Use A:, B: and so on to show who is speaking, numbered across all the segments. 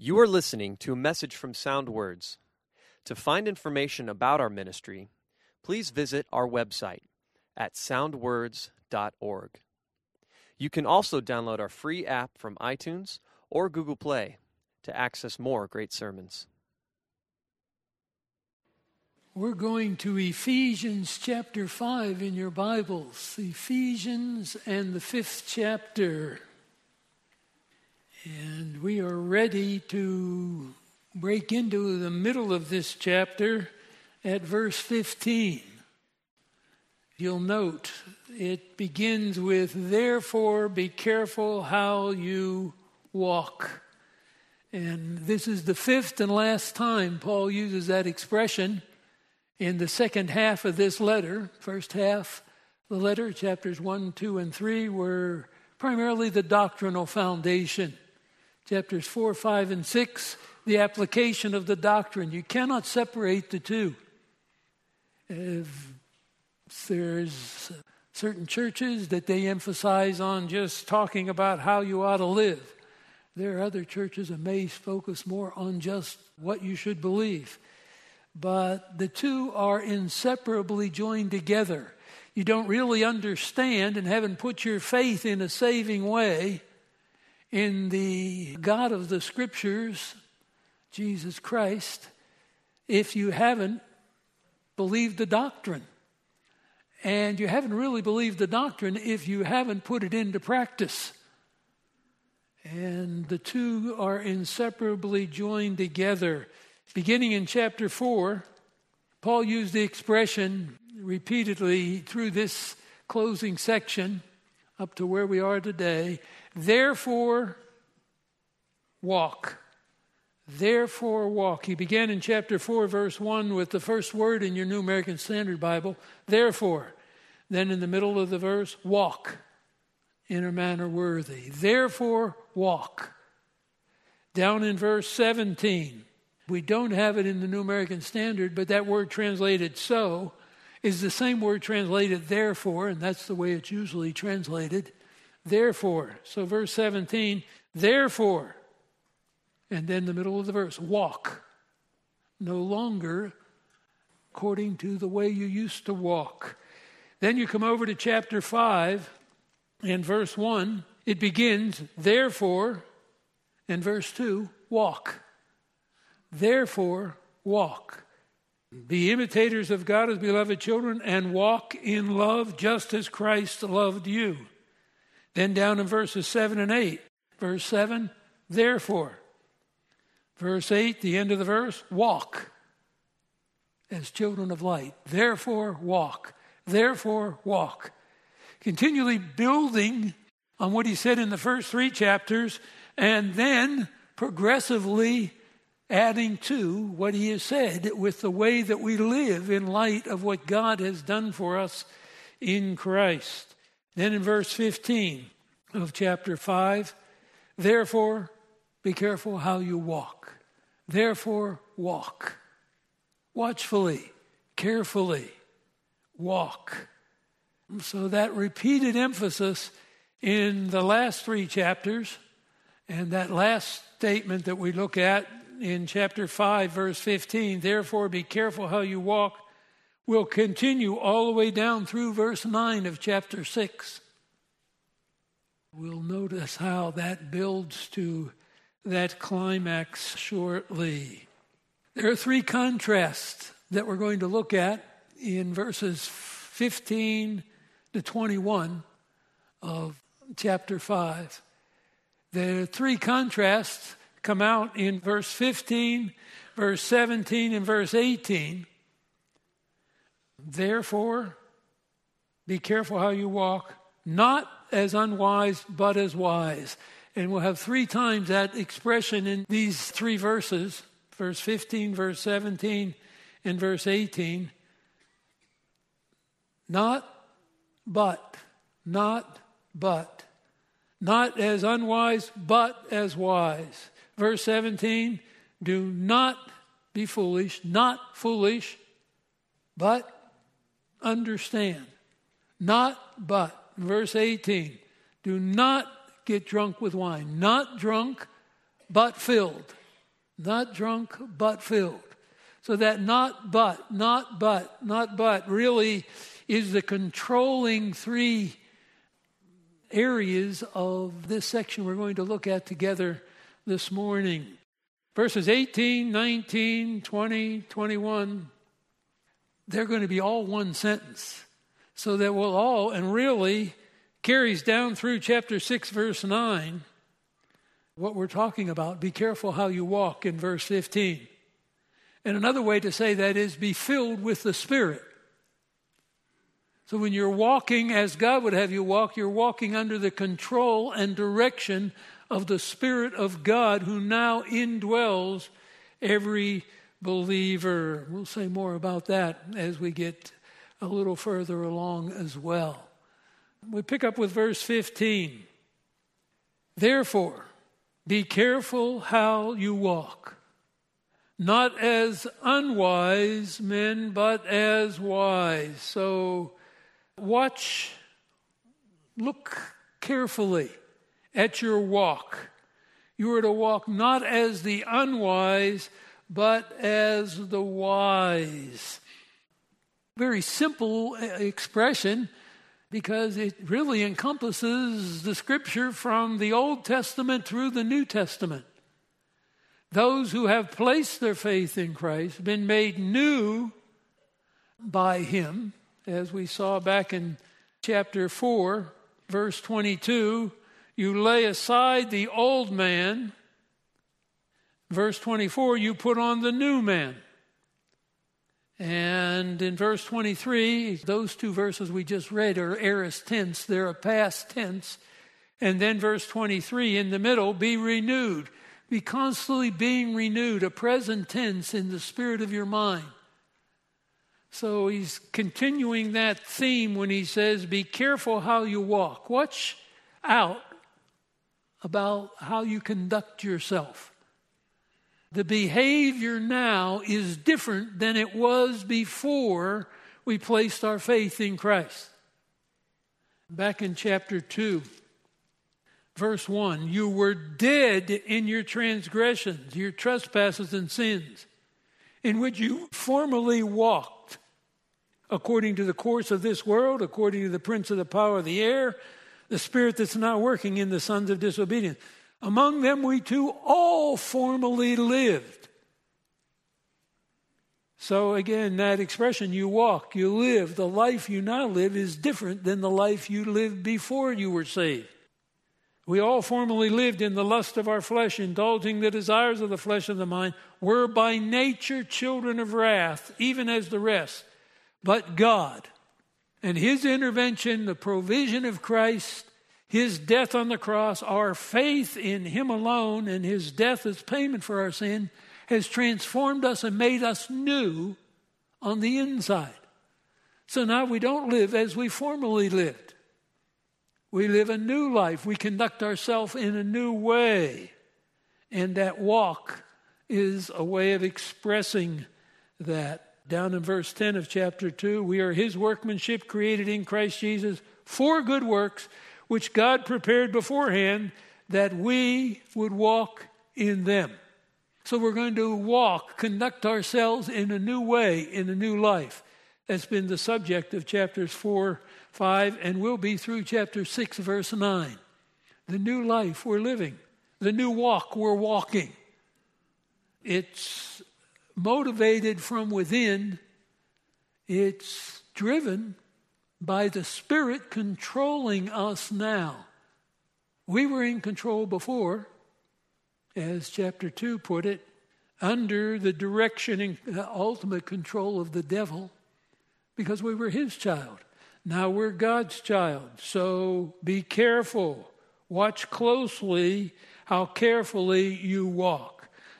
A: You are listening to a message from Sound Words. To find information about our ministry, please visit our website at soundwords.org. You can also download our free app from iTunes or Google Play to access more great sermons.
B: We're going to Ephesians chapter 5 in your Bibles. Ephesians and the fifth chapter. And we are ready to break into the middle of this chapter at verse 15. You'll note it begins with, Therefore, be careful how you walk. And this is the fifth and last time Paul uses that expression in the second half of this letter. First half, the letter, chapters 1, 2, and 3, were primarily the doctrinal foundation. Chapters 4, 5, and 6, the application of the doctrine. You cannot separate the two. If there's certain churches that they emphasize on just talking about how you ought to live. There are other churches that may focus more on just what you should believe. But the two are inseparably joined together. You don't really understand and haven't put your faith in a saving way in the God of the Scriptures, Jesus Christ, if you haven't believed the doctrine. And you haven't really believed the doctrine if you haven't put it into practice. And the two are inseparably joined together. Beginning in chapter 4, Paul used the expression repeatedly through this closing section up to where we are today. Therefore, walk. Therefore, walk. He began in chapter 4, verse 1 with the first word in your New American Standard Bible, therefore. Then in the middle of the verse, walk in a manner worthy. Therefore, walk. Down in verse 17, we don't have it in the New American Standard, but that word translated so is the same word translated therefore, and that's the way it's usually translated. Therefore. So, verse 17, therefore. And then the middle of the verse, walk. No longer according to the way you used to walk. Then you come over to chapter 5 and verse 1. It begins, therefore, and verse 2, walk. Therefore, walk. Be imitators of God as beloved children and walk in love just as Christ loved you. Then down in verses 7 and 8. Verse 7, therefore. Verse 8, the end of the verse, walk as children of light. Therefore, walk. Therefore, walk. Continually building on what he said in the first three chapters and then progressively adding to what he has said with the way that we live in light of what God has done for us in Christ. Then in verse 15 of chapter 5, therefore, be careful how you walk. Therefore, walk watchfully, carefully, walk. So that repeated emphasis in the last three chapters and that last statement that we look at in chapter 5, verse 15, therefore be careful how you walk, will continue all the way down through verse 9 of chapter 6. We'll notice how that builds to that climax shortly. There are three contrasts that we're going to look at in verses 15 to 21 of chapter 5. The three contrasts come out in verse 15, verse 17, and verse 18. Therefore, be careful how you walk, not as unwise, but as wise. And we'll have three times that expression in these three verses verse 15, verse 17, and verse 18. Not but, not but. Not as unwise, but as wise. Verse 17, do not be foolish, not foolish, but understand. Not but. Verse 18, do not get drunk with wine. Not drunk, but filled. Not drunk, but filled. So that not but, not but, not but really is the controlling three areas of this section we're going to look at together this morning. Verses 18, 19, 20, 21, they're going to be all one sentence. So that we'll all, and really carries down through chapter 6, verse 9, what we're talking about. Be careful how you walk in verse 15. And another way to say that is be filled with the Spirit. So when you're walking as God would have you walk, you're walking under the control and direction of the Spirit of God who now indwells every believer. We'll say more about that as we get a little further along as well. We pick up with verse 15. Therefore, be careful how you walk, not as unwise men, but as wise. So, Watch, look carefully at your walk. You are to walk not as the unwise, but as the wise. Very simple uh, expression because it really encompasses the scripture from the Old Testament through the New Testament. Those who have placed their faith in Christ, been made new by Him, as we saw back in chapter 4, verse 22, you lay aside the old man. Verse 24, you put on the new man. And in verse 23, those two verses we just read are aorist tense, they're a past tense. And then verse 23, in the middle, be renewed. Be constantly being renewed, a present tense in the spirit of your mind. So he's continuing that theme when he says, Be careful how you walk. Watch out about how you conduct yourself. The behavior now is different than it was before we placed our faith in Christ. Back in chapter 2, verse 1 You were dead in your transgressions, your trespasses, and sins, in which you formerly walked according to the course of this world, according to the prince of the power of the air, the spirit that's not working in the sons of disobedience. Among them we too all formerly lived. So again, that expression, you walk, you live, the life you now live is different than the life you lived before you were saved. We all formerly lived in the lust of our flesh, indulging the desires of the flesh and the mind, were by nature children of wrath, even as the rest but God. And His intervention, the provision of Christ, His death on the cross, our faith in Him alone, and His death as payment for our sin, has transformed us and made us new on the inside. So now we don't live as we formerly lived. We live a new life. We conduct ourselves in a new way. And that walk is a way of expressing that down in verse 10 of chapter 2, we are his workmanship created in Christ Jesus for good works, which God prepared beforehand that we would walk in them. So we're going to walk, conduct ourselves in a new way, in a new life. That's been the subject of chapters 4, 5, and will be through chapter 6, verse 9. The new life we're living, the new walk we're walking. It's motivated from within, it's driven by the Spirit controlling us now. We were in control before, as chapter 2 put it, under the direction and ultimate control of the devil because we were his child. Now we're God's child. So be careful. Watch closely how carefully you walk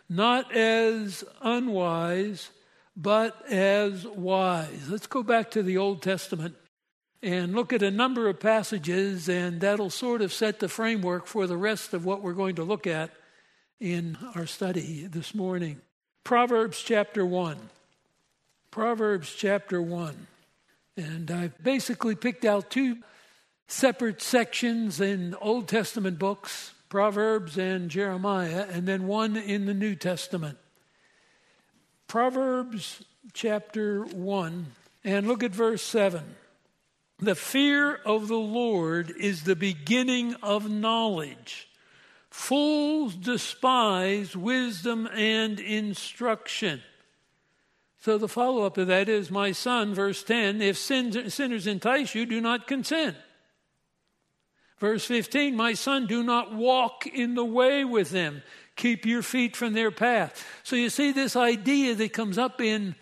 B: not as unwise, but as wise. Let's go back to the Old Testament and look at a number of passages, and that'll sort of set the framework for the rest of what we're going to look at in our study this morning. Proverbs chapter 1. Proverbs chapter 1. And I've basically picked out two separate sections in Old Testament books Proverbs and Jeremiah, and then one in the New Testament. Proverbs chapter 1, and look at verse 7. The fear of the Lord is the beginning of knowledge. Fools despise wisdom and instruction. So the follow up of that is, My son, verse 10, if sinners entice you, do not consent. Verse 15, My son, do not walk in the way with them. Keep your feet from their path. So you see, this idea that comes up in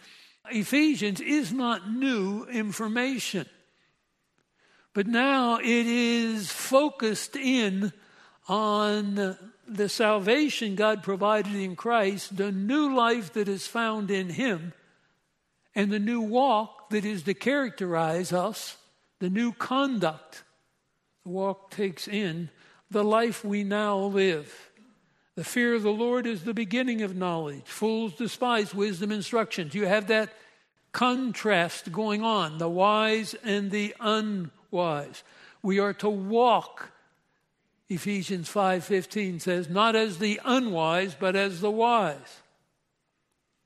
B: Ephesians is not new information. But now it is focused in on the salvation God provided in Christ, the new life that is found in Him, and the new walk that is to characterize us, the new conduct the walk takes in the life we now live. The fear of the Lord is the beginning of knowledge. Fools despise wisdom instructions. You have that contrast going on, the wise and the unwise. We are to walk Ephesians 5:15 says, "Not as the unwise, but as the wise."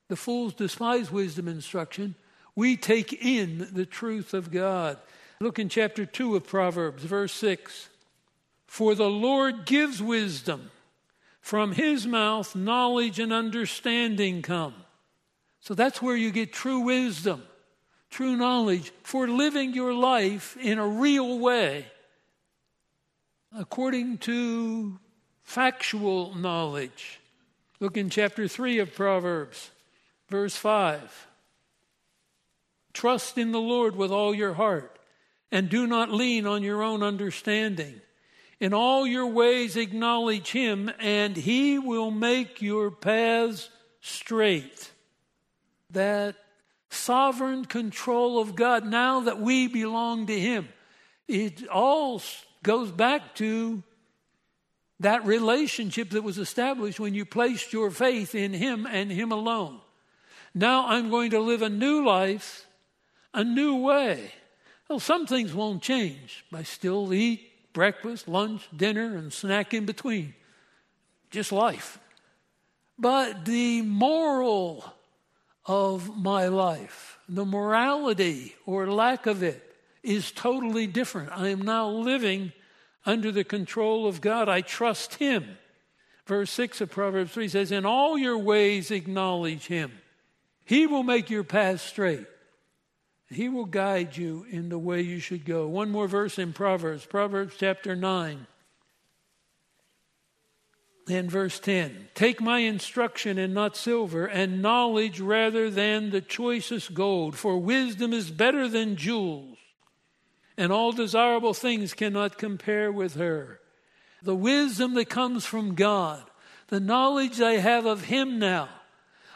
B: The fools despise wisdom instruction. We take in the truth of God. Look in chapter 2 of Proverbs, verse 6. For the Lord gives wisdom. From his mouth, knowledge and understanding come. So that's where you get true wisdom, true knowledge for living your life in a real way, according to factual knowledge. Look in chapter 3 of Proverbs. Verse 5 Trust in the Lord with all your heart, and do not lean on your own understanding. In all your ways acknowledge him, and he will make your paths straight. That sovereign control of God, now that we belong to him, it all goes back to that relationship that was established when you placed your faith in him and him alone. Now I'm going to live a new life, a new way. Well, some things won't change. I still eat breakfast, lunch, dinner, and snack in between. Just life. But the moral of my life, the morality or lack of it, is totally different. I am now living under the control of God. I trust Him. Verse 6 of Proverbs 3 says, In all your ways acknowledge Him he will make your path straight. He will guide you in the way you should go. One more verse in Proverbs, Proverbs chapter 9 and verse 10. Take my instruction and not silver, and knowledge rather than the choicest gold, for wisdom is better than jewels, and all desirable things cannot compare with her. The wisdom that comes from God, the knowledge I have of Him now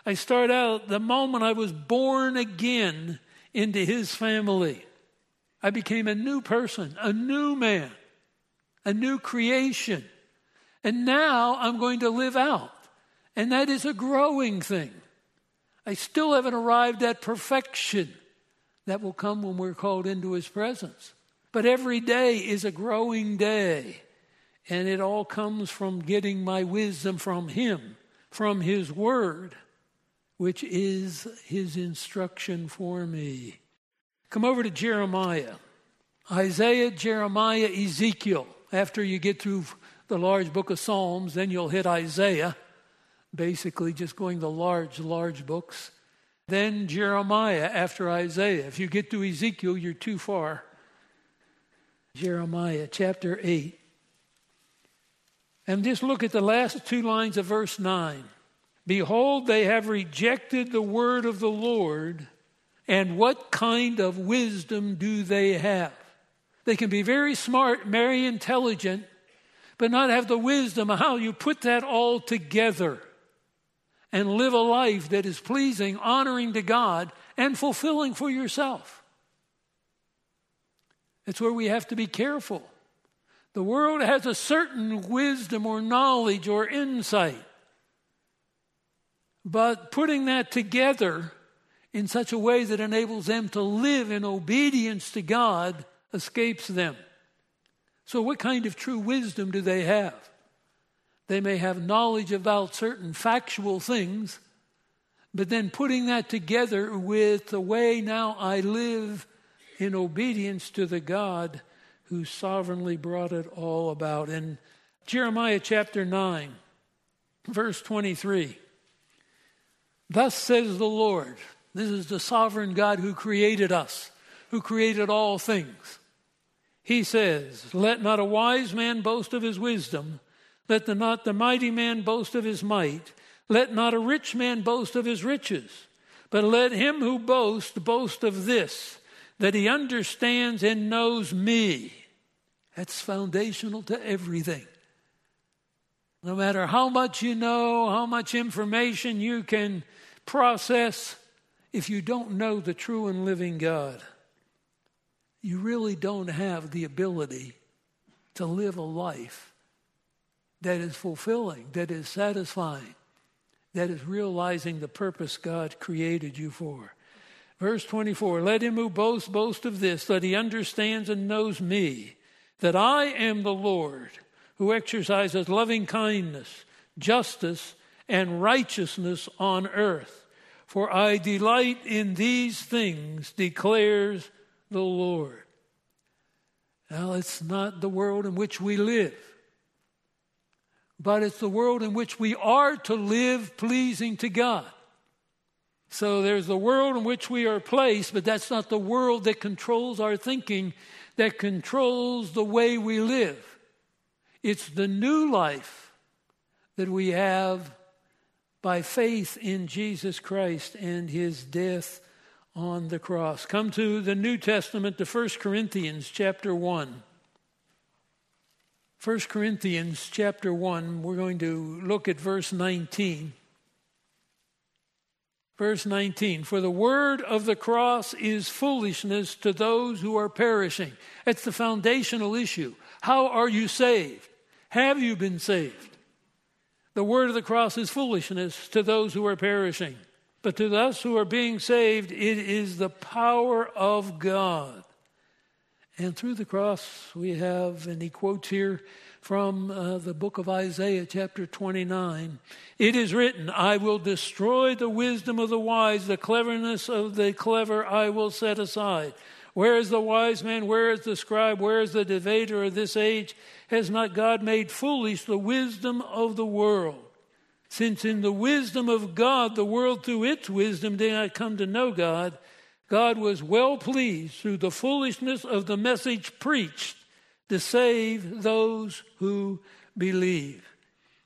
B: I start out the moment I was born again into his family. I became a new person, a new man, a new creation. And now I'm going to live out. And that is a growing thing. I still haven't arrived at perfection. That will come when we're called into his presence. But every day is a growing day. And it all comes from getting my wisdom from him, from his word which is his instruction for me. Come over to Jeremiah. Isaiah, Jeremiah, Ezekiel. After you get through the large book of Psalms, then you'll hit Isaiah, basically just going the large, large books. Then Jeremiah after Isaiah. If you get to Ezekiel, you're too far. Jeremiah chapter 8. And just look at the last two lines of verse 9. Behold, they have rejected the word of the Lord, and what kind of wisdom do they have? They can be very smart, very intelligent, but not have the wisdom of how you put that all together and live a life that is pleasing, honoring to God, and fulfilling for yourself. That's where we have to be careful. The world has a certain wisdom or knowledge or insight. But putting that together in such a way that enables them to live in obedience to God escapes them. So, what kind of true wisdom do they have? They may have knowledge about certain factual things, but then putting that together with the way now I live in obedience to the God who sovereignly brought it all about. In Jeremiah chapter 9, verse 23, Thus says the Lord, this is the sovereign God who created us, who created all things. He says, Let not a wise man boast of his wisdom, let the, not the mighty man boast of his might, let not a rich man boast of his riches, but let him who boasts boast of this, that he understands and knows me. That's foundational to everything. No matter how much you know, how much information you can process, if you don't know the true and living God, you really don't have the ability to live a life that is fulfilling, that is satisfying, that is realizing the purpose God created you for. Verse 24 Let him who boasts boast of this, that he understands and knows me, that I am the Lord who exercises loving kindness, justice, and righteousness on earth. For I delight in these things, declares the Lord. Now, it's not the world in which we live, but it's the world in which we are to live pleasing to God. So there's the world in which we are placed, but that's not the world that controls our thinking, that controls the way we live. It's the new life that we have by faith in Jesus Christ and his death on the cross. Come to the New Testament, to 1 Corinthians chapter 1. 1 Corinthians chapter 1, we're going to look at verse 19. Verse 19 For the word of the cross is foolishness to those who are perishing. That's the foundational issue. How are you saved? Have you been saved? The word of the cross is foolishness to those who are perishing. But to us who are being saved, it is the power of God. And through the cross, we have, and he quotes here from uh, the book of Isaiah, chapter 29. It is written, I will destroy the wisdom of the wise, the cleverness of the clever I will set aside. Where is the wise man? Where is the scribe? Where is the debater of this age? Has not God made foolish the wisdom of the world? Since in the wisdom of God, the world through its wisdom did not come to know God, God was well pleased through the foolishness of the message preached to save those who believe.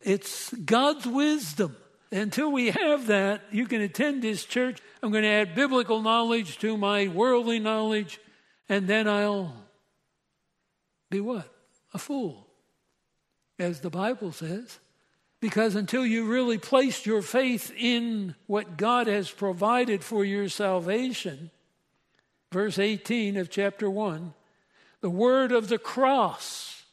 B: It's God's wisdom. Until we have that, you can attend this church. I'm going to add biblical knowledge to my worldly knowledge, and then I'll be what? A fool, as the Bible says. Because until you really place your faith in what God has provided for your salvation, verse 18 of chapter 1, the word of the cross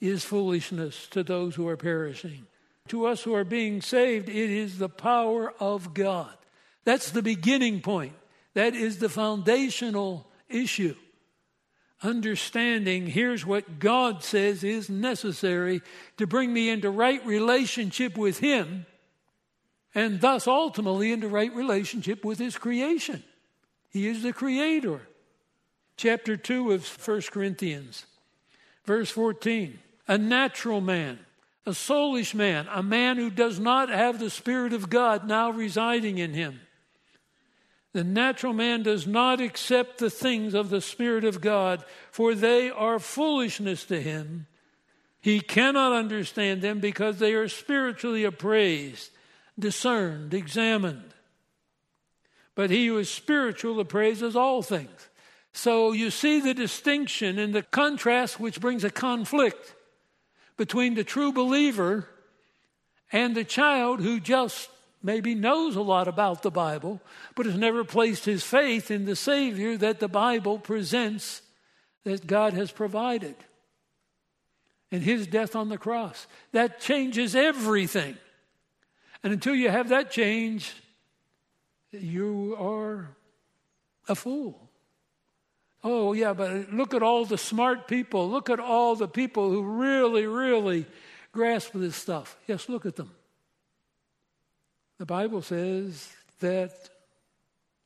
B: is foolishness to those who are perishing. To us who are being saved, it is the power of God. That's the beginning point. That is the foundational issue. Understanding here's what God says is necessary to bring me into right relationship with Him and thus ultimately into right relationship with His creation. He is the Creator chapter 2 of 1 Corinthians, verse 14. A natural man, a soulish man, a man who does not have the Spirit of God now residing in him. The natural man does not accept the things of the Spirit of God, for they are foolishness to him. He cannot understand them because they are spiritually appraised, discerned, examined. But he who is spiritual appraises all things. So you see the distinction and the contrast, which brings a conflict between the true believer and the child who just maybe knows a lot about the Bible, but has never placed his faith in the Savior that the Bible presents that God has provided and his death on the cross. That changes everything. And until you have that change, you are a fool. Oh, yeah, but look at all the smart people. Look at all the people who really, really grasp this stuff. Yes, look at them. The Bible says that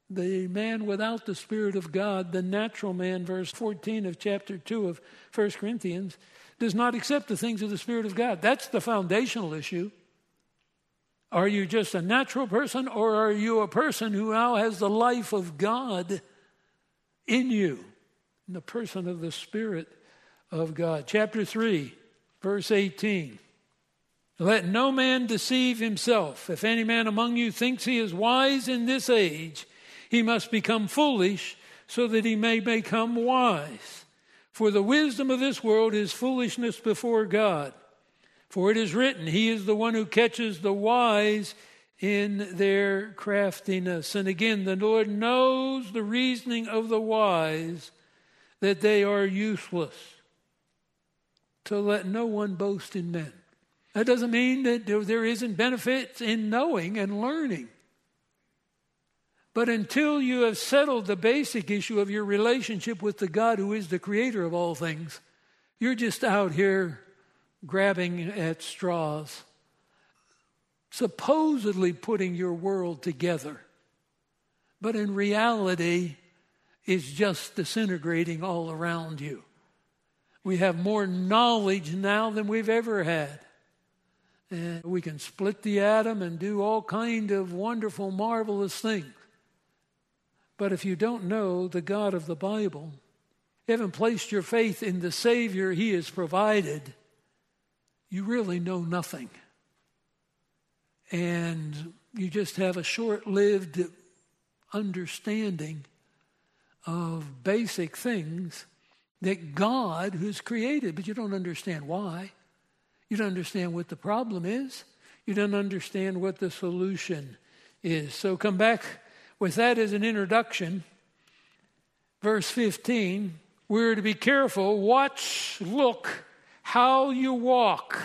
B: the man without the Spirit of God, the natural man, verse 14 of chapter 2 of 1 Corinthians, does not accept the things of the Spirit of God. That's the foundational issue. Are you just a natural person, or are you a person who now has the life of God in you, in the person of the Spirit of God? Chapter 3, verse 18. Let no man deceive himself. If any man among you thinks he is wise in this age, he must become foolish so that he may become wise. For the wisdom of this world is foolishness before God. For it is written, He is the one who catches the wise in their craftiness. And again, the Lord knows the reasoning of the wise that they are useless. To let no one boast in men. That doesn't mean that there isn't benefit in knowing and learning. But until you have settled the basic issue of your relationship with the God who is the creator of all things, you're just out here grabbing at straws, supposedly putting your world together. But in reality, it's just disintegrating all around you. We have more knowledge now than we've ever had. And we can split the atom and do all kind of wonderful, marvelous things. But if you don't know the God of the Bible, you haven't placed your faith in the Savior He has provided, you really know nothing. And you just have a short lived understanding of basic things that God has created, but you don't understand why. You don't understand what the problem is. You don't understand what the solution is. So come back with that as an introduction, verse 15, we're to be careful, watch, look how you walk.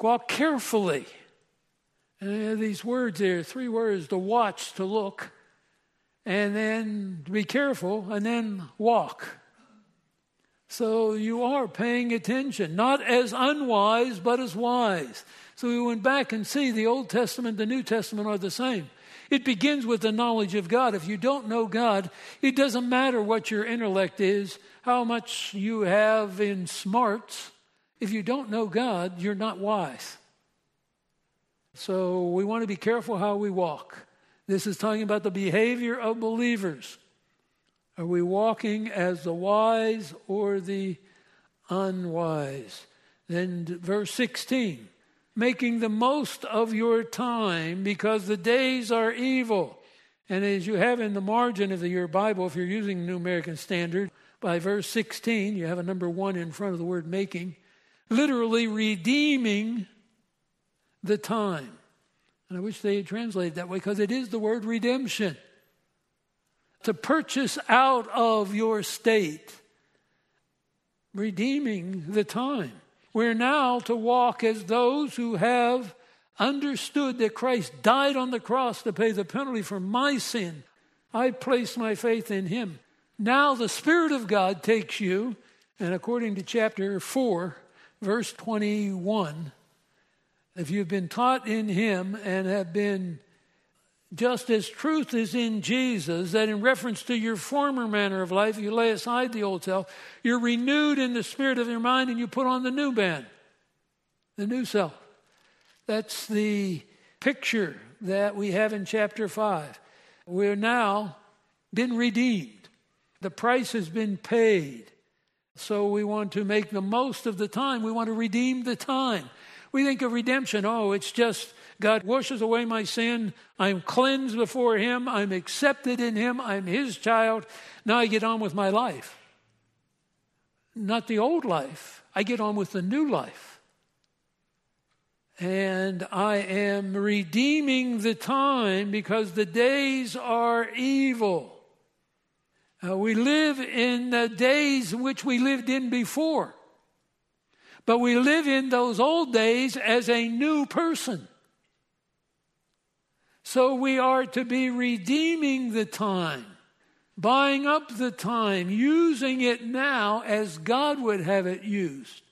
B: Walk carefully. And these words here, three words to watch, to look, and then be careful, and then walk. So you are paying attention, not as unwise, but as wise. So we went back and see the Old Testament, the New Testament are the same. It begins with the knowledge of God. If you don't know God, it doesn't matter what your intellect is, how much you have in smarts. If you don't know God, you're not wise. So we want to be careful how we walk. This is talking about the behavior of believers. Are we walking as the wise or the unwise? Then, verse 16 making the most of your time because the days are evil. And as you have in the margin of your Bible, if you're using New American Standard, by verse 16, you have a number one in front of the word making, literally redeeming the time. And I wish they had translated that way because it is the word redemption. To purchase out of your state, redeeming the time. We're now to walk as those who have understood that Christ died on the cross to pay the penalty for my sin. I place my faith in him. Now the Spirit of God takes you, and according to chapter 4, verse 21, if you've been taught in him and have been just as truth is in Jesus, that in reference to your former manner of life, you lay aside the old self, you're renewed in the spirit of your mind, and you put on the new man, the new self. That's the picture that we have in chapter 5. We're now been redeemed, the price has been paid. So we want to make the most of the time. We want to redeem the time. We think of redemption, oh, it's just God washes away my sin. I'm cleansed before Him. I'm accepted in Him. I'm His child. Now I get on with my life. Not the old life. I get on with the new life. And I am redeeming the time because the days are evil. Uh, we live in the days which we lived in before. But we live in those old days as a new person. So we are to be redeeming the time, buying up the time, using it now as God would have it used.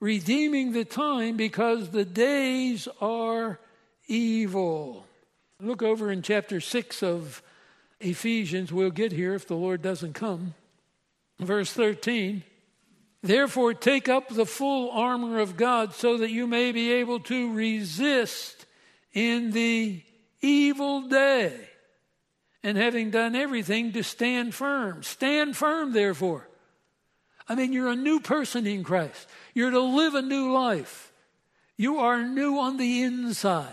B: redeeming the time because the days are evil. Look over in chapter 6 of Ephesians. We'll get here if the Lord doesn't come. Verse 13. Therefore, take up the full armor of God so that you may be able to resist in the evil day. And having done everything, to stand firm. Stand firm, therefore. I mean, you're a new person in Christ. You're to live a new life. You are new on the inside.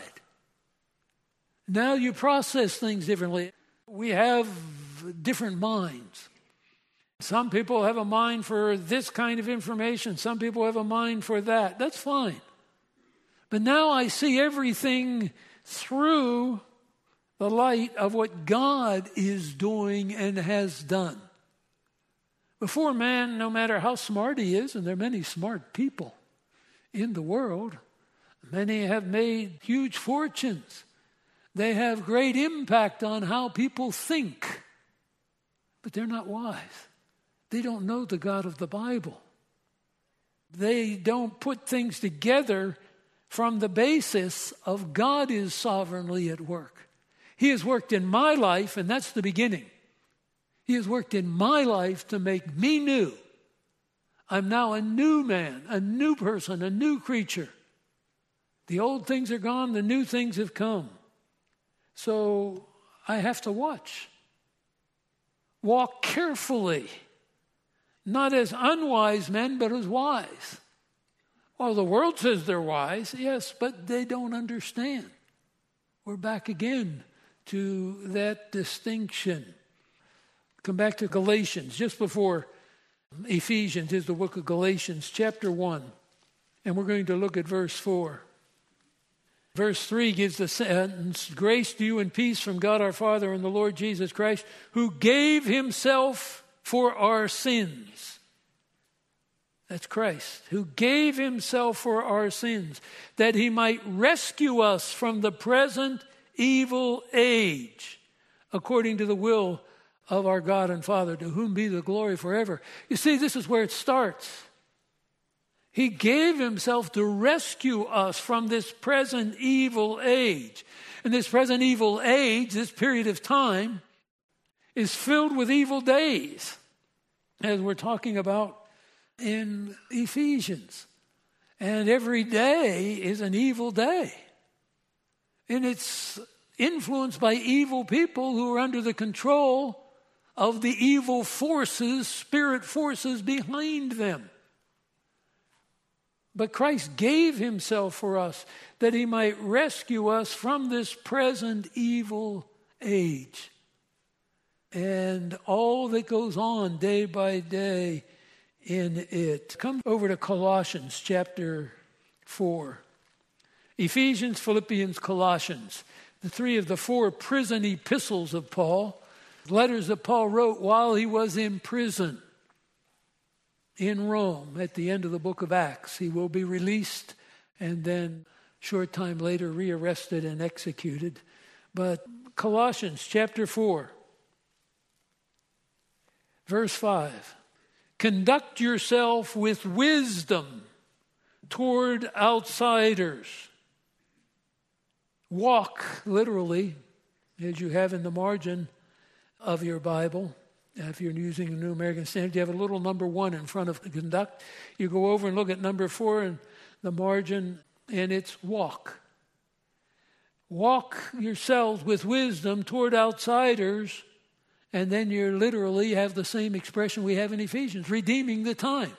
B: Now you process things differently. We have different minds. Some people have a mind for this kind of information, some people have a mind for that. That's fine. But now I see everything through the light of what God is doing and has done. Before man, no matter how smart he is, and there are many smart people in the world, many have made huge fortunes. They have great impact on how people think, but they're not wise. They don't know the God of the Bible. They don't put things together from the basis of God is sovereignly at work. He has worked in my life, and that's the beginning. He has worked in my life to make me new. I'm now a new man, a new person, a new creature. The old things are gone, the new things have come. So I have to watch. Walk carefully, not as unwise men, but as wise. Well, the world says they're wise, yes, but they don't understand. We're back again to that distinction. Come back to Galatians, just before Ephesians is the book of Galatians, chapter 1, and we're going to look at verse 4. Verse 3 gives the sentence Grace to you and peace from God our Father and the Lord Jesus Christ, who gave himself for our sins. That's Christ, who gave himself for our sins, that he might rescue us from the present evil age, according to the will of our God and Father, to whom be the glory forever. You see, this is where it starts. He gave himself to rescue us from this present evil age. And this present evil age, this period of time, is filled with evil days, as we're talking about in Ephesians. And every day is an evil day. And it's influenced by evil people who are under the control of the evil forces, spirit forces behind them. But Christ gave himself for us that he might rescue us from this present evil age. And all that goes on day by day in it. Come over to Colossians chapter 4. Ephesians, Philippians, Colossians, the three of the four prison epistles of Paul, letters that Paul wrote while he was in prison in Rome at the end of the book of Acts. He will be released and then, short time later, rearrested and executed. But Colossians chapter 4, verse 5 Conduct yourself with wisdom toward outsiders. Walk, literally, as you have in the margin of your Bible if you're using the New American Standard, you have a little number one in front of conduct. You go over and look at number four in the margin, and it's walk. Walk yourselves with wisdom toward outsiders, and then you literally have the same expression we have in Ephesians redeeming the time.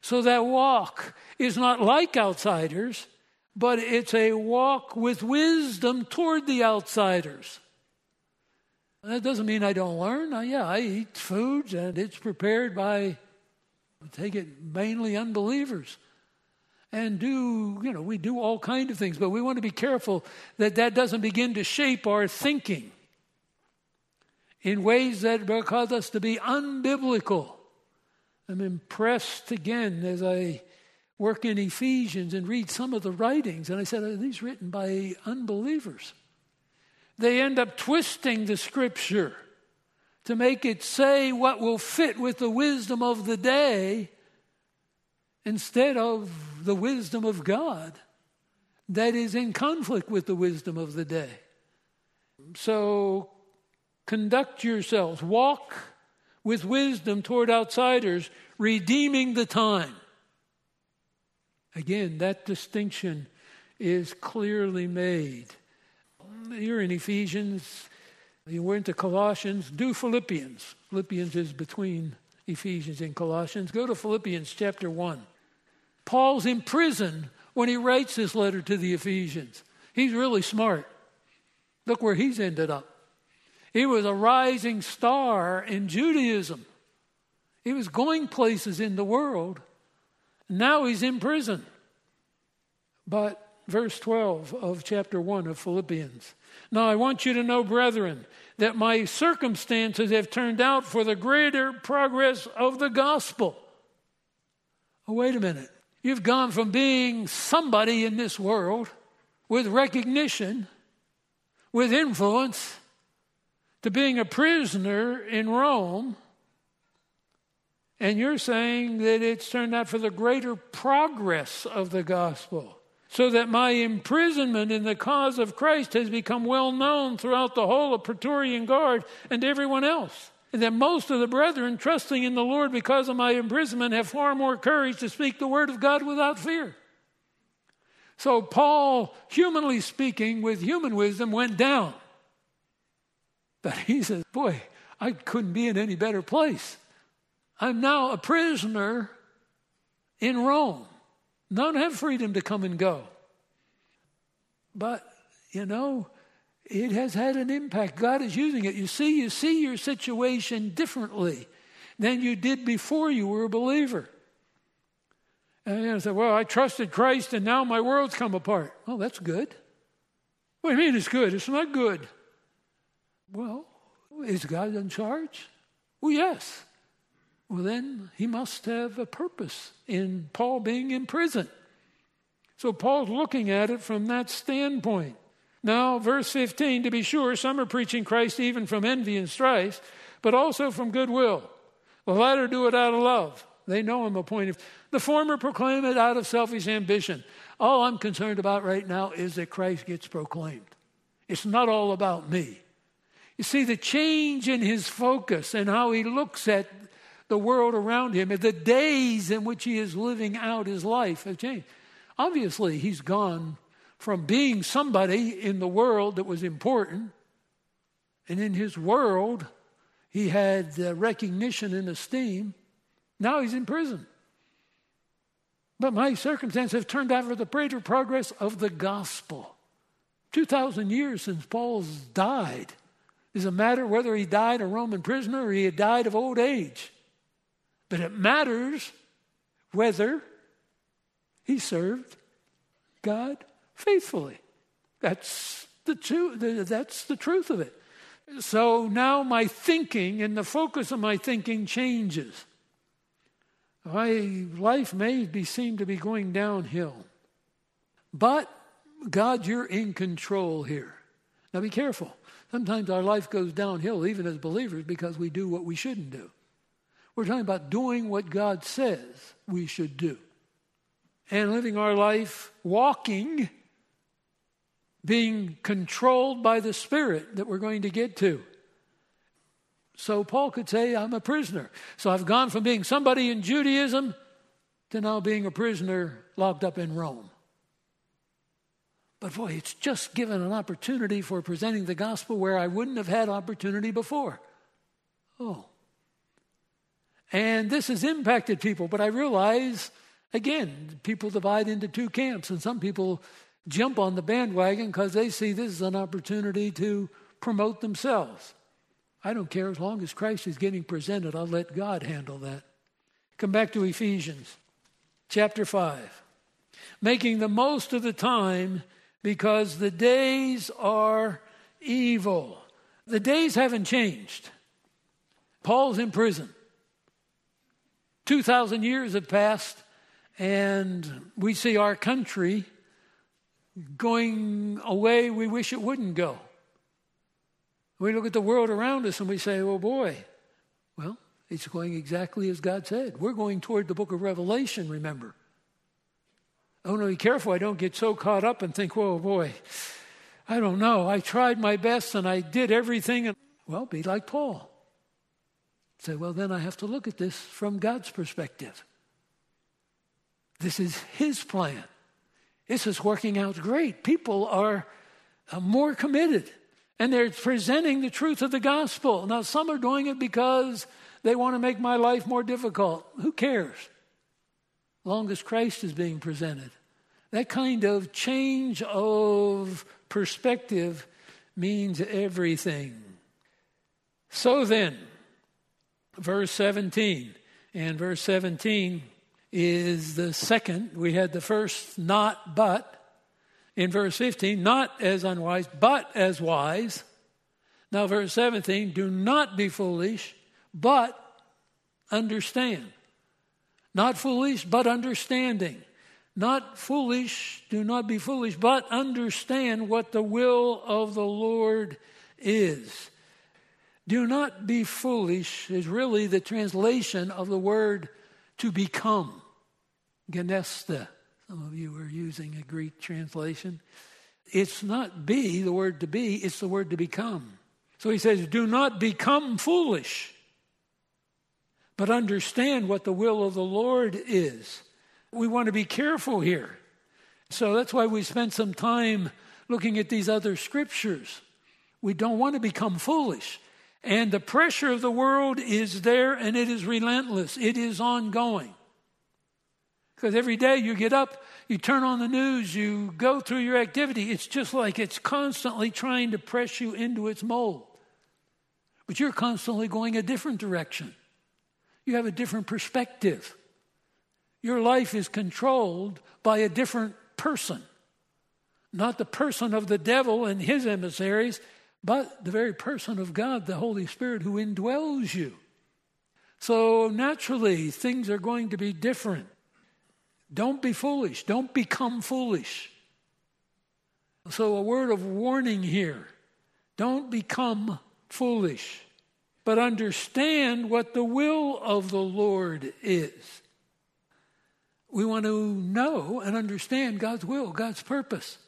B: So that walk is not like outsiders, but it's a walk with wisdom toward the outsiders. That doesn't mean I don't learn. Uh, yeah, I eat foods and it's prepared by, I take it, mainly unbelievers. And do, you know, we do all kinds of things, but we want to be careful that that doesn't begin to shape our thinking in ways that cause us to be unbiblical. I'm impressed again as I work in Ephesians and read some of the writings, and I said, Are these written by unbelievers? they end up twisting the scripture to make it say what will fit with the wisdom of the day. instead of the wisdom of God that is in conflict with the wisdom of the day. So conduct yourselves, walk with wisdom toward outsiders, redeeming the time. Again, that distinction is clearly made. You're in Ephesians, you went to Colossians, do Philippians. Philippians is between Ephesians and Colossians. Go to Philippians chapter 1. Paul's in prison when he writes this letter to the Ephesians. He's really smart. Look where he's ended up. He was a rising star in Judaism. He was going places in the world. Now he's in prison. But verse 12 of chapter 1 of Philippians. Now I want you to know, brethren, that my circumstances have turned out for the greater progress of the gospel. Oh, wait a minute. You've gone from being somebody in this world with recognition, with influence, to being a prisoner in Rome. And you're saying that it's turned out for the greater progress of the gospel, so that my imprisonment in the cause of Christ has become well known throughout the whole of Praetorian Guard and everyone else and that most of the brethren, trusting in the Lord because of my imprisonment, have far more courage to speak the word of God without fear. So, Paul, humanly speaking, with human wisdom, went down. But he says, Boy, I couldn't be in any better place. I'm now a prisoner in Rome. None have freedom to come and go. But, you know, it has had an impact. God is using it. You see, you see your situation differently than you did before you were a believer. And you say, Well, I trusted Christ and now my world's come apart. Well, that's good. What do you mean it's good? It's not good. Well, is God in charge? Well, yes. Well, then he must have a purpose in Paul being in prison. So Paul's looking at it from that standpoint. Now, verse 15, to be sure, some are preaching Christ even from envy and strife, but also from goodwill. The latter do it out of love. They know I'm appointed. The former proclaim it out of selfish ambition. All I'm concerned about right now is that Christ gets proclaimed. It's not all about me. You see, the change in his focus and how he looks at the world around him and the days in which he is living out his life have changed. Obviously, he's gone from being somebody in the world that was important, and in his world, he had recognition and esteem. Now he's in prison. But my circumstances have turned out for the greater progress of the gospel. 2,000 years since Paul's died. Does it matter whether he died a Roman prisoner or he had died of old age? But it matters whether he served God faithfully. That's the, truth, that's the truth of it. So now my thinking and the focus of my thinking changes. My life may be seem to be going downhill. But God, you're in control here. Now be careful. Sometimes our life goes downhill, even as believers, because we do what we shouldn't do. We're talking about doing what God says we should do and living our life walking being controlled by the Spirit that we're going to get to. So Paul could say, I'm a prisoner. So I've gone from being somebody in Judaism to now being a prisoner locked up in Rome. But boy, it's just given an opportunity for presenting the gospel where I wouldn't have had opportunity before. Oh. And this has impacted people, but I realize, again, people divide into two camps, and some people jump on the bandwagon because they see this as an opportunity to promote themselves. I don't care as long as Christ is getting presented, I'll let God handle that. Come back to Ephesians chapter 5. Making the most of the time because the days are evil. The days haven't changed. Paul's in prison. 2,000 years have passed, and we see our country going away we wish it wouldn't go. We look at the world around us and we say, oh boy, well, It's going exactly as God said. We're going toward the book of Revelation, remember. I want to be careful I don't get so caught up and think, whoa, boy, I don't know. I tried my best and I did everything. And, well, be like Paul. Say, well, then I have to look at this from God's perspective. This is His plan. This is working out great. People are uh, more committed and they're presenting the truth of the gospel. Now, some are doing it because they want to make my life more difficult. Who cares? Long as Christ is being presented. That kind of change of perspective means everything. So then, verse 17, and verse 17 is the second. We had the first, not but. In verse 15, not as unwise, but as wise. Now, verse 17, do not be foolish, but understand. Not foolish, but understanding. Not foolish, do not be foolish, but understand what the will of the Lord is. Do not be foolish is really the translation of the word to become. ginesthe. Some of you are using a Greek translation. It's not be, the word to be, it's the word to become. So he says, Do not become foolish, but understand what the will of the Lord is. We want to be careful here. So that's why we spent some time looking at these other scriptures. We don't want to become foolish. And the pressure of the world is there and it is relentless, it is ongoing. Because every day you get up, you turn on the news, you go through your activity. It's just like it's constantly trying to press you into its mold. But you're constantly going a different direction. You have a different perspective. Your life is controlled by a different person, not the person of the devil and his emissaries, but the very person of God, the Holy Spirit, who indwells you. So naturally, things are going to be different. Don't be foolish. Don't become foolish. So, a word of warning here don't become foolish, but understand what the will of the Lord is. We want to know and understand God's will, God's purpose.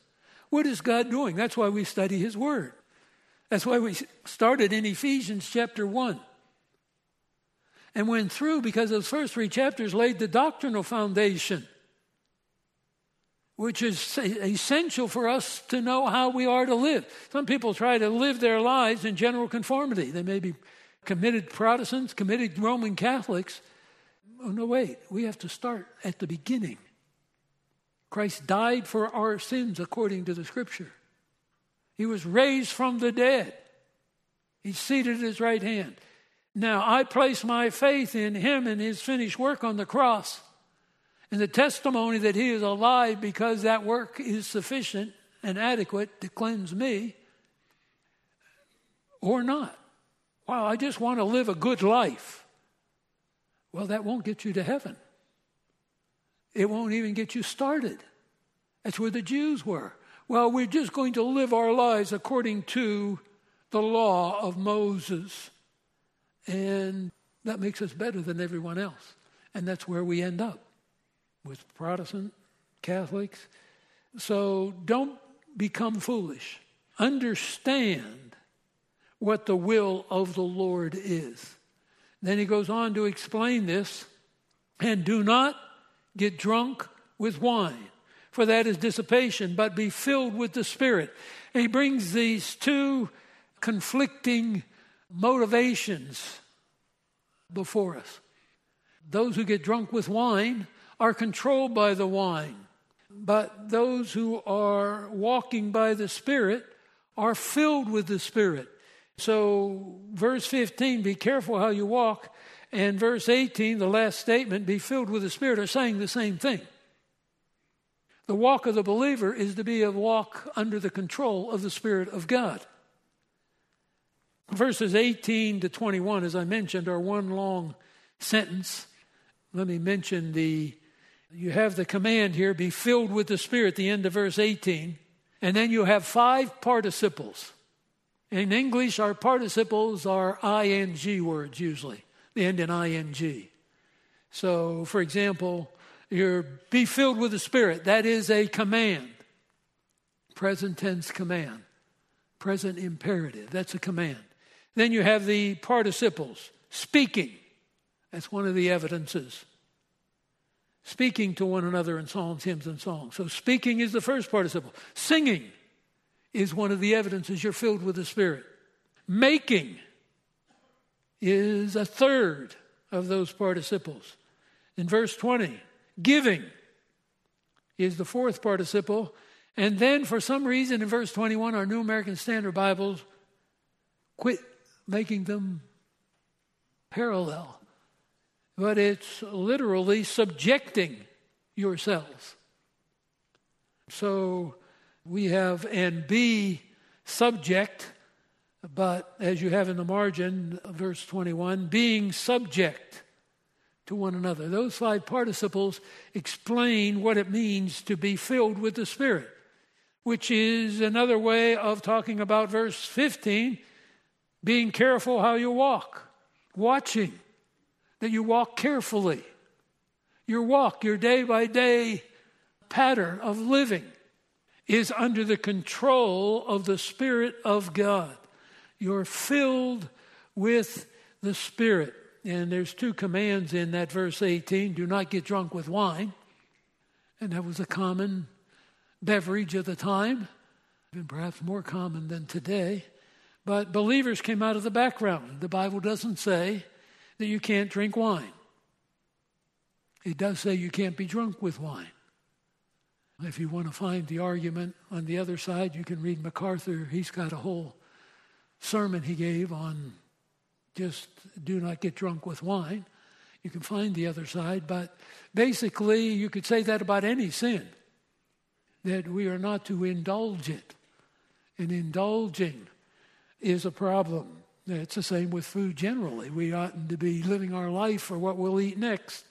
B: What is God doing? That's why we study His Word. That's why we started in Ephesians chapter 1 and went through because those first three chapters laid the doctrinal foundation, which is essential for us to know how we are to live. Some people try to live their lives in general conformity. They may be committed Protestants, committed Roman Catholics. Oh, no, wait, we have to start at the beginning. Christ died for our sins according to the scripture. He was raised from the dead. He's seated at his right hand. Now, I place my faith in him and his finished work on the cross and the testimony that he is alive because that work is sufficient and adequate to cleanse me or not. Well, I just want to live a good life. Well, that won't get you to heaven. It won't even get you started. That's where the Jews were. Well, we're just going to live our lives according to the law of Moses. And that makes us better than everyone else. And that's where we end up with Protestant, Catholics. So don't become foolish. Understand what the will of the Lord is. Then he goes on to explain this and do not get drunk with wine for that is dissipation, but be filled with the Spirit. And he brings these two conflicting motivations before us. Those who get drunk with wine are controlled by the wine, but those who are walking by the Spirit are filled with the Spirit. So, verse 15, be careful how you walk, and verse 18, the last statement, be filled with the Spirit, are saying the same thing. The walk of the believer is to be a walk under the control of the Spirit of God. Verses 18 to 21, as I mentioned, are one long sentence. Let me mention the, you have the command here, be filled with the Spirit, the end of verse 18. And then you have five participles. In English, our participles are ing words usually. They end in ing. So, for example, you're be filled with the Spirit. That is a command. Present tense command. Present imperative. That's a command. Then you have the participles. Speaking. That's one of the evidences. Speaking to one another in psalms, hymns, and songs. So speaking is the first participle. Singing is one of the evidences you're filled with the Spirit. Making is a third of those participles. In verse 20, giving is the fourth participle. And then, for some reason, in verse 21, our New American Standard Bibles quit making them parallel. But it's literally subjecting yourselves. So we have and be subject, but as you have in the margin, verse 21, being subject to one another. Those five participles explain what it means to be filled with the Spirit, which is another way of talking about verse 15 being careful how you walk, watching that you walk carefully. Your walk, your day by day pattern of living is under the control of the Spirit of God. You're filled with the Spirit. And there's two commands in that verse 18 do not get drunk with wine. And that was a common beverage of the time, and perhaps more common than today. But believers came out of the background. The Bible doesn't say that you can't drink wine, it does say you can't be drunk with wine. If you want to find the argument on the other side, you can read MacArthur. He's got a whole sermon he gave on just do not get drunk with wine. You can find the other side, but basically, you could say that about any sin that we are not to indulge it. And indulging is a problem. It's the same with food generally. We oughtn't to be living our life for what we'll eat next.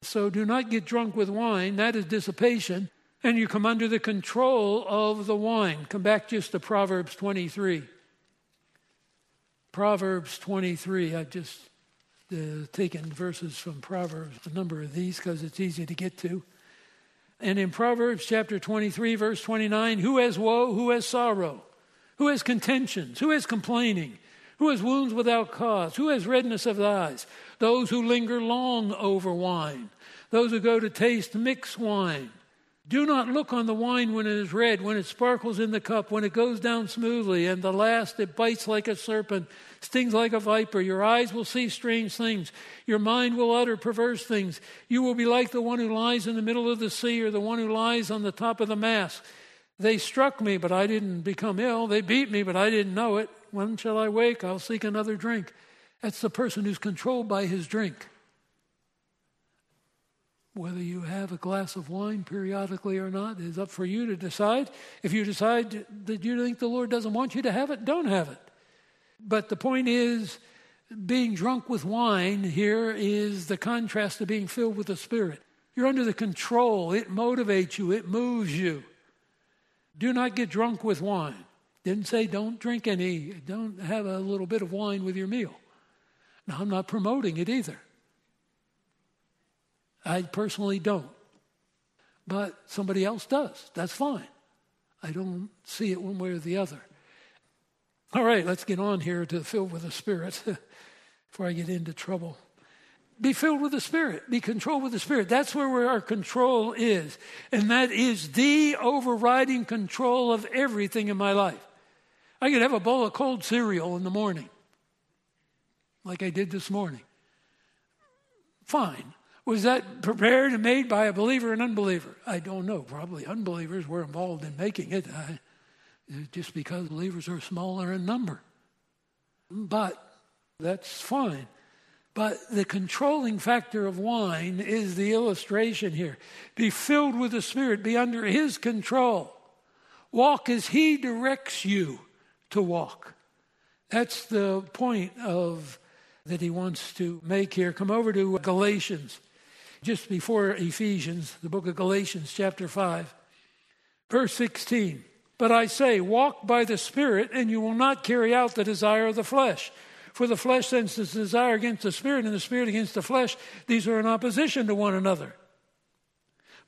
B: So do not get drunk with wine, that is dissipation, and you come under the control of the wine. Come back just to Proverbs 23. Proverbs 23. I've just uh, taken verses from Proverbs, a number of these, because it's easy to get to. And in Proverbs chapter 23, verse 29, who has woe, who has sorrow, who has contentions, who has complaining, who has wounds without cause, who has redness of the eyes, those who linger long over wine, those who go to taste mixed wine do not look on the wine when it is red, when it sparkles in the cup, when it goes down smoothly, and the last it bites like a serpent, stings like a viper. Your eyes will see strange things. Your mind will utter perverse things. You will be like the one who lies in the middle of the sea or the one who lies on the top of the mast. They struck me, but I didn't become ill. They beat me, but I didn't know it. When shall I wake? I'll seek another drink. That's the person who's controlled by his drink whether you have a glass of wine periodically or not is up for you to decide. If you decide that you think the Lord doesn't want you to have it, don't have it. But the point is, being drunk with wine here is the contrast to being filled with the Spirit. You're under the control, it motivates you, it moves you. Do not get drunk with wine. Didn't say don't drink any, don't have a little bit of wine with your meal. Now, I'm not promoting it either. I personally don't. But somebody else does. That's fine. I don't see it one way or the other. All right, let's get on here to filled with the Spirit before I get into trouble. Be filled with the Spirit. Be controlled with the Spirit. That's where our control is. And that is the overriding control of everything in my life. I could have a bowl of cold cereal in the morning, like I did this morning. Fine. Was that prepared and made by a believer and unbeliever? I don't know. Probably unbelievers were involved in making it I, just because believers are smaller in number. But that's fine. But the controlling factor of wine is the illustration here. Be filled with the Spirit, be under His control. Walk as He directs you to walk. That's the point of that he wants to make here. Come over to Galatians just before Ephesians, the book of Galatians, chapter 5, verse 16. But I say, walk by the Spirit, and you will not carry out the desire of the flesh. For the flesh sends its desire against the spirit, and the spirit against the flesh. These are in opposition to one another.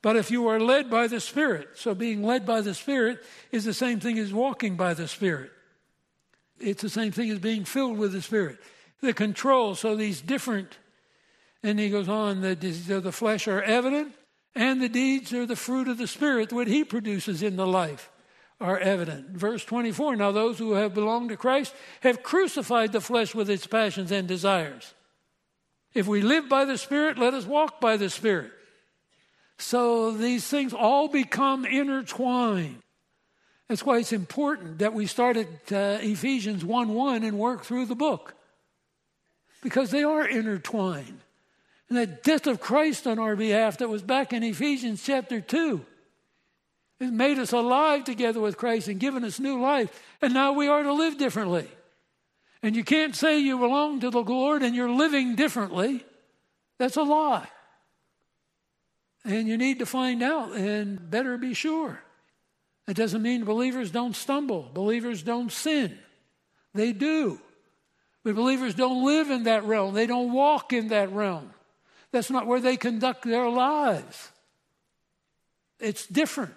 B: But if you are led by the Spirit, so being led by the Spirit is the same thing as walking by the Spirit. It's the same thing as being filled with the Spirit. The control, so these different, and he goes on, the deeds of the flesh are evident, and the deeds are the fruit of the Spirit, what he produces in the life are evident. Verse 24 Now those who have belonged to Christ have crucified the flesh with its passions and desires. If we live by the Spirit, let us walk by the Spirit. So these things all become intertwined. That's why it's important that we start at uh, Ephesians 1 1 and work through the book. Because they are intertwined. And that death of Christ on our behalf that was back in Ephesians chapter 2 has made us alive together with Christ and given us new life. And now we are to live differently. And you can't say you belong to the Lord and you're living differently. That's a lie. And you need to find out and better be sure. It doesn't mean believers don't stumble, believers don't sin. They do. But believers don't live in that realm, they don't walk in that realm. That's not where they conduct their lives. It's different.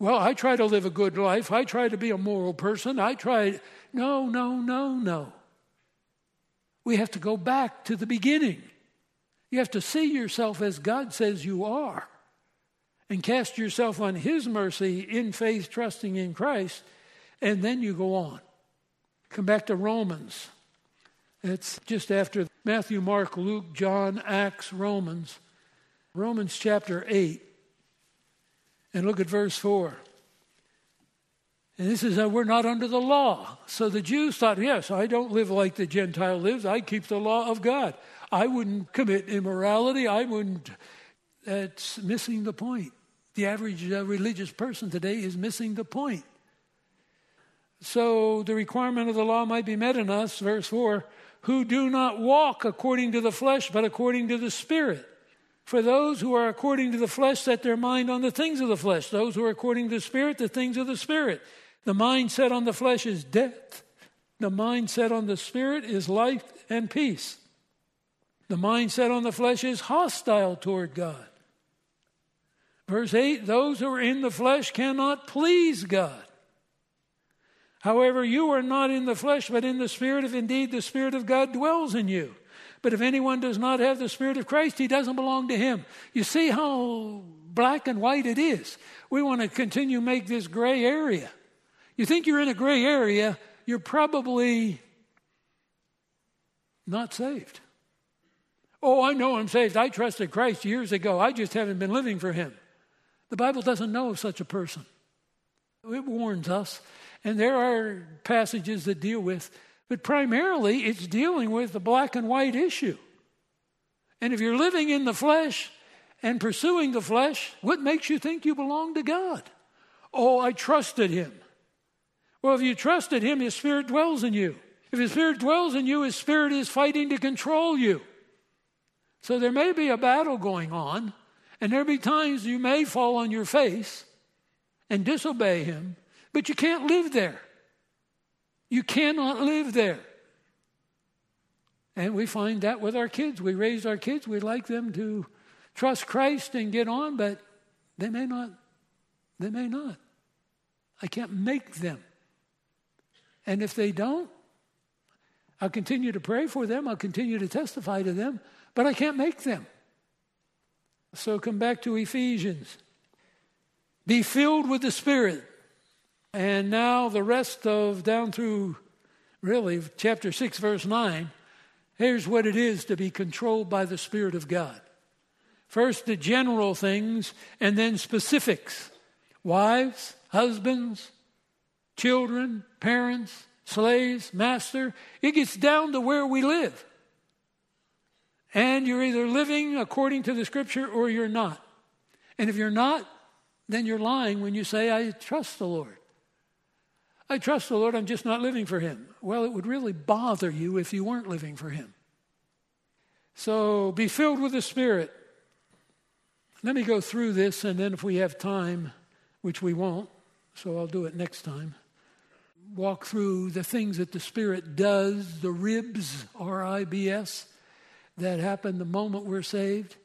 B: Well, I try to live a good life. I try to be a moral person. I try. No, no, no, no. We have to go back to the beginning. You have to see yourself as God says you are and cast yourself on His mercy in faith, trusting in Christ, and then you go on. Come back to Romans. It's just after Matthew, Mark, Luke, John, Acts, Romans. Romans chapter 8. And look at verse 4. And this is that we're not under the law. So the Jews thought, yes, I don't live like the Gentile lives. I keep the law of God. I wouldn't commit immorality. I wouldn't. That's missing the point. The average uh, religious person today is missing the point. So the requirement of the law might be met in us, verse 4 who do not walk according to the flesh, but according to the Spirit. For those who are according to the flesh set their mind on the things of the flesh. Those who are according to the Spirit, the things of the Spirit. The mind set on the flesh is death. The mind set on the Spirit is life and peace. The mindset on the flesh is hostile toward God. Verse 8 those who are in the flesh cannot please God. However, you are not in the flesh, but in the Spirit, if indeed the Spirit of God dwells in you. But if anyone does not have the Spirit of Christ, he doesn't belong to him. You see how black and white it is. We want to continue make this gray area. You think you're in a gray area, you're probably not saved. Oh, I know I'm saved. I trusted Christ years ago. I just haven't been living for Him. The Bible doesn't know of such a person. It warns us. And there are passages that deal with, but primarily it's dealing with the black and white issue. And if you're living in the flesh and pursuing the flesh, what makes you think you belong to God? Oh, I trusted Him. Well, if you trusted Him, His Spirit dwells in you. If His Spirit dwells in you, His Spirit is fighting to control you. So there may be a battle going on, and there'll be times you may fall on your face and disobey him, but you can't live there. You cannot live there. And we find that with our kids. We raise our kids, we like them to trust Christ and get on, but they may not. They may not. I can't make them. And if they don't, I'll continue to pray for them, I'll continue to testify to them, but I can't make them. So come back to Ephesians. Be filled with the Spirit. And now the rest of down through really chapter 6, verse 9, here's what it is to be controlled by the Spirit of God. First, the general things, and then specifics wives, husbands, children, parents, slaves, master. It gets down to where we live. And you're either living according to the scripture or you're not. And if you're not, then you're lying when you say, I trust the Lord. I trust the Lord, I'm just not living for Him. Well, it would really bother you if you weren't living for Him. So be filled with the Spirit. Let me go through this, and then if we have time, which we won't, so I'll do it next time. walk through the things that the Spirit does, the ribs, R I B S, that happen the moment we're saved,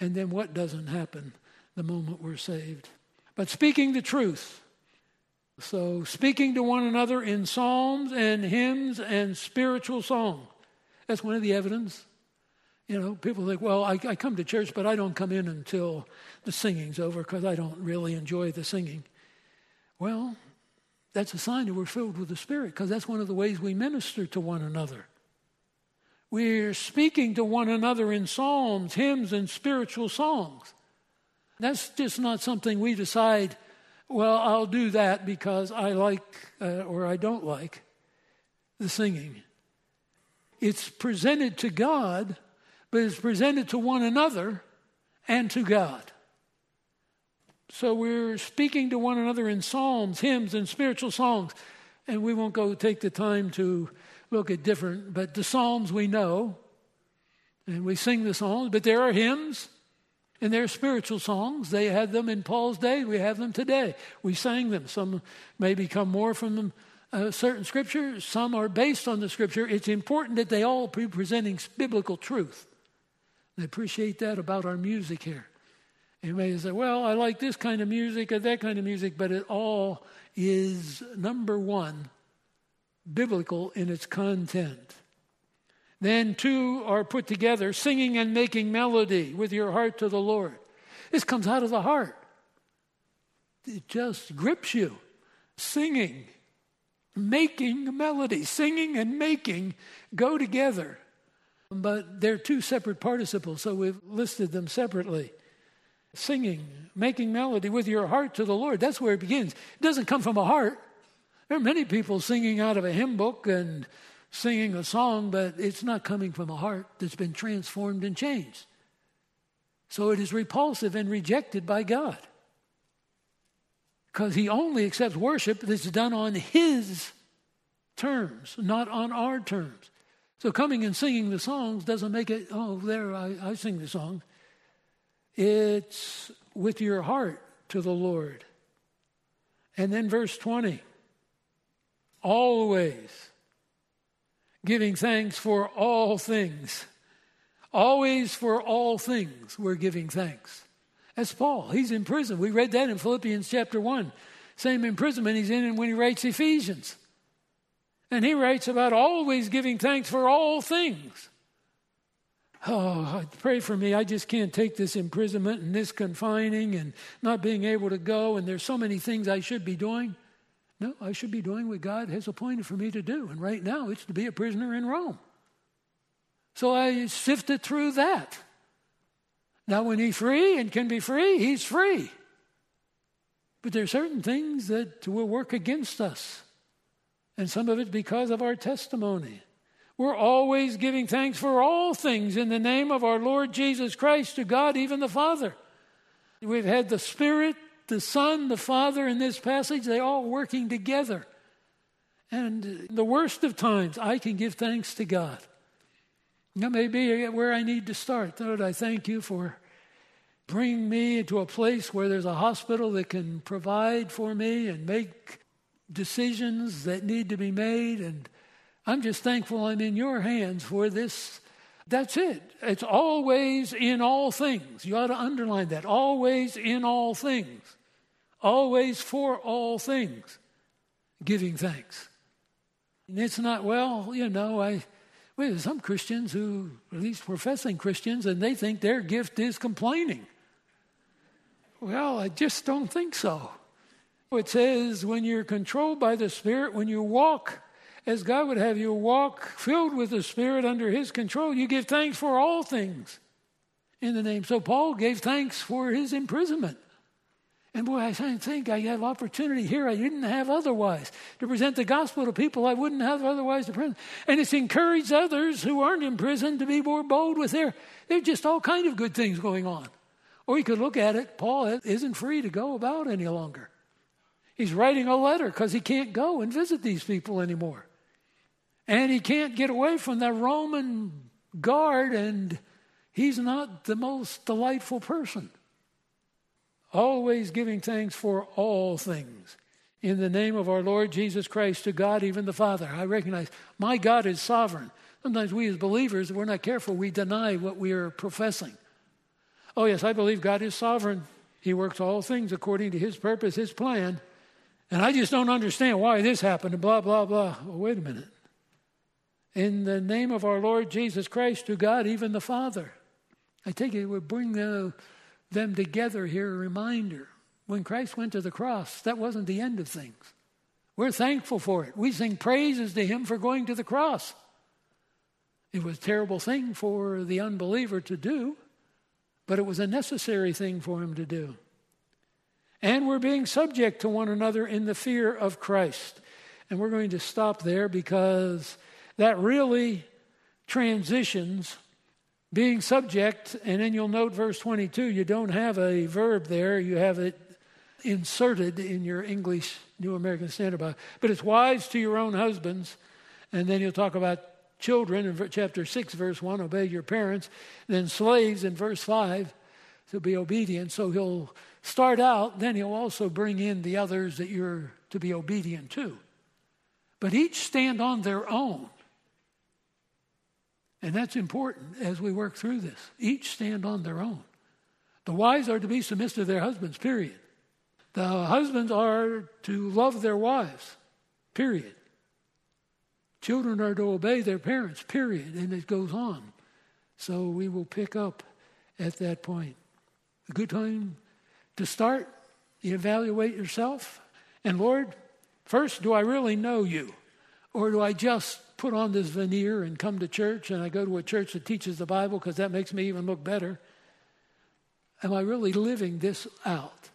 B: and then what doesn't happen the moment we're saved. But speaking the truth. So, speaking to one another in psalms and hymns and spiritual song. That's one of the evidence. You know, people think, well, I, I come to church, but I don't come in until the singing's over because I don't really enjoy the singing. Well, that's a sign that we're filled with the Spirit because that's one of the ways we minister to one another. We're speaking to one another in psalms, hymns, and spiritual songs. That's just not something we decide, well, I'll do that because I like uh, or I don't like the singing. It's presented to God, but it's presented to one another and to God. So we're speaking to one another in psalms, hymns, and spiritual songs. And we won't go take the time to look at different, but the psalms we know, and we sing the songs, but there are hymns and there are spiritual songs. They had them in Paul's day, we have them today. We sang them. Some maybe come more from a uh, certain scripture, some are based on the scripture. It's important that they all be presenting biblical truth. I appreciate that about our music here. You may say, well, I like this kind of music or that kind of music, but it all is, number one, biblical in its content. Then two are put together, singing and making melody with your heart to the Lord. This comes out of the heart. It just grips you. Singing, making melody, singing and making go together. But they're two separate participles, so we've listed them separately singing, making melody with your heart to the Lord. That's where it begins. It doesn't come from a heart. There are many people singing out of a hymn book and singing a song, but it's not coming from a heart that's been transformed and changed. So it is repulsive and rejected by God. Because He only accepts worship that's done on His terms, not on our terms. So coming and singing the songs doesn't make it, oh, there, I, I sing the song. It's with your heart to the Lord. And then verse 20 always giving thanks for all things. Always for all things, we're giving thanks. That's Paul. He's in prison. We read that in Philippians chapter 1. Same imprisonment he's in when he writes Ephesians. And he writes about always giving thanks for all things. Oh, pray for me. I just can't take this imprisonment and this confining and not being able to go. And there's so many things I should be doing. No, I should be doing what God has appointed for me to do. And right now, it's to be a prisoner in Rome. So I sifted through that. Now, when he's free and can be free, he's free. But there are certain things that will work against us. And some of it because of our testimony. We're always giving thanks for all things in the name of our Lord Jesus Christ to God, even the Father. We've had the Spirit, the Son, the Father in this passage, they all working together. And the worst of times, I can give thanks to God. That may be where I need to start. Lord, I thank you for bringing me into a place where there's a hospital that can provide for me and make decisions that need to be made and I'm just thankful I'm in your hands for this. That's it. It's always in all things. You ought to underline that. Always in all things. Always for all things. Giving thanks. And it's not, well, you know, I, well, there's some Christians who, at least professing Christians, and they think their gift is complaining. Well, I just don't think so. It says when you're controlled by the Spirit, when you walk as God would have you walk filled with the Spirit under His control, you give thanks for all things in the name. So Paul gave thanks for his imprisonment. And boy, I think I have opportunity here I didn't have otherwise to present the gospel to people I wouldn't have otherwise to present. And it's encouraged others who aren't in prison to be more bold with their, there's just all kind of good things going on. Or you could look at it, Paul isn't free to go about any longer. He's writing a letter because he can't go and visit these people anymore. And he can't get away from that Roman guard, and he's not the most delightful person. Always giving thanks for all things in the name of our Lord Jesus Christ to God, even the Father. I recognize my God is sovereign. Sometimes we as believers, if we're not careful, we deny what we are professing. Oh, yes, I believe God is sovereign. He works all things according to his purpose, his plan. And I just don't understand why this happened, and blah, blah, blah. Well, wait a minute. In the name of our Lord Jesus Christ, to God, even the Father. I take it would bring the, them together here, a reminder. When Christ went to the cross, that wasn't the end of things. We're thankful for it. We sing praises to Him for going to the cross. It was a terrible thing for the unbeliever to do, but it was a necessary thing for him to do. And we're being subject to one another in the fear of Christ. And we're going to stop there because that really transitions being subject. And then you'll note verse 22, you don't have a verb there, you have it inserted in your English New American Standard Bible. But it's wives to your own husbands. And then you'll talk about children in chapter 6, verse 1, obey your parents. Then slaves in verse 5 to be obedient. So he'll start out, then he'll also bring in the others that you're to be obedient to. But each stand on their own. And that's important as we work through this. Each stand on their own. The wives are to be submissive to their husbands, period. The husbands are to love their wives, period. Children are to obey their parents, period. And it goes on. So we will pick up at that point. A good time to start, evaluate yourself. And Lord, first, do I really know you? Or do I just put on this veneer and come to church and I go to a church that teaches the Bible because that makes me even look better? Am I really living this out?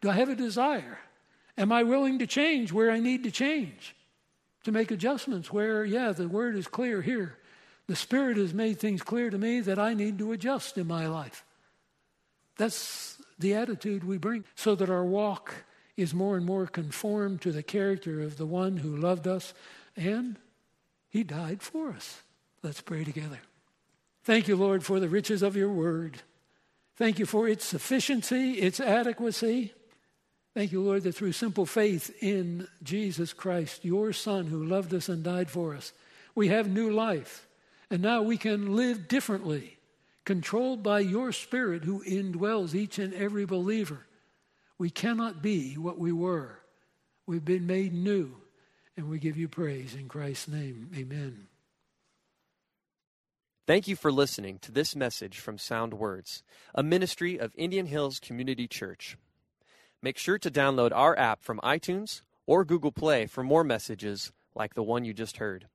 B: Do I have a desire? Am I willing to change where I need to change? To make adjustments where, yeah, the word is clear here. The Spirit has made things clear to me that I need to adjust in my life. That's the attitude we bring so that our walk is more and more conformed to the character of the one who loved us and he died for us. Let's pray together. Thank you, Lord, for the riches of your word. Thank you for its sufficiency, its adequacy. Thank you, Lord, that through simple faith in Jesus Christ, your Son who loved us and died for us, we have new life. And now we can live differently controlled by your Spirit who indwells each and every believer. We cannot be what we were. We've been made new, and we give you praise in Christ's name. Amen.
A: Thank you for listening to this message from Sound Words, a ministry of Indian Hills Community Church. Make sure to download our app from iTunes or Google Play for more messages like the one you just heard.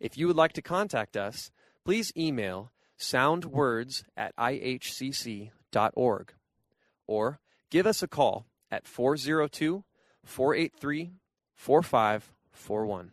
A: If you would like to contact us, please email soundwords at ihcc.org or give us a call at 402 483 4541.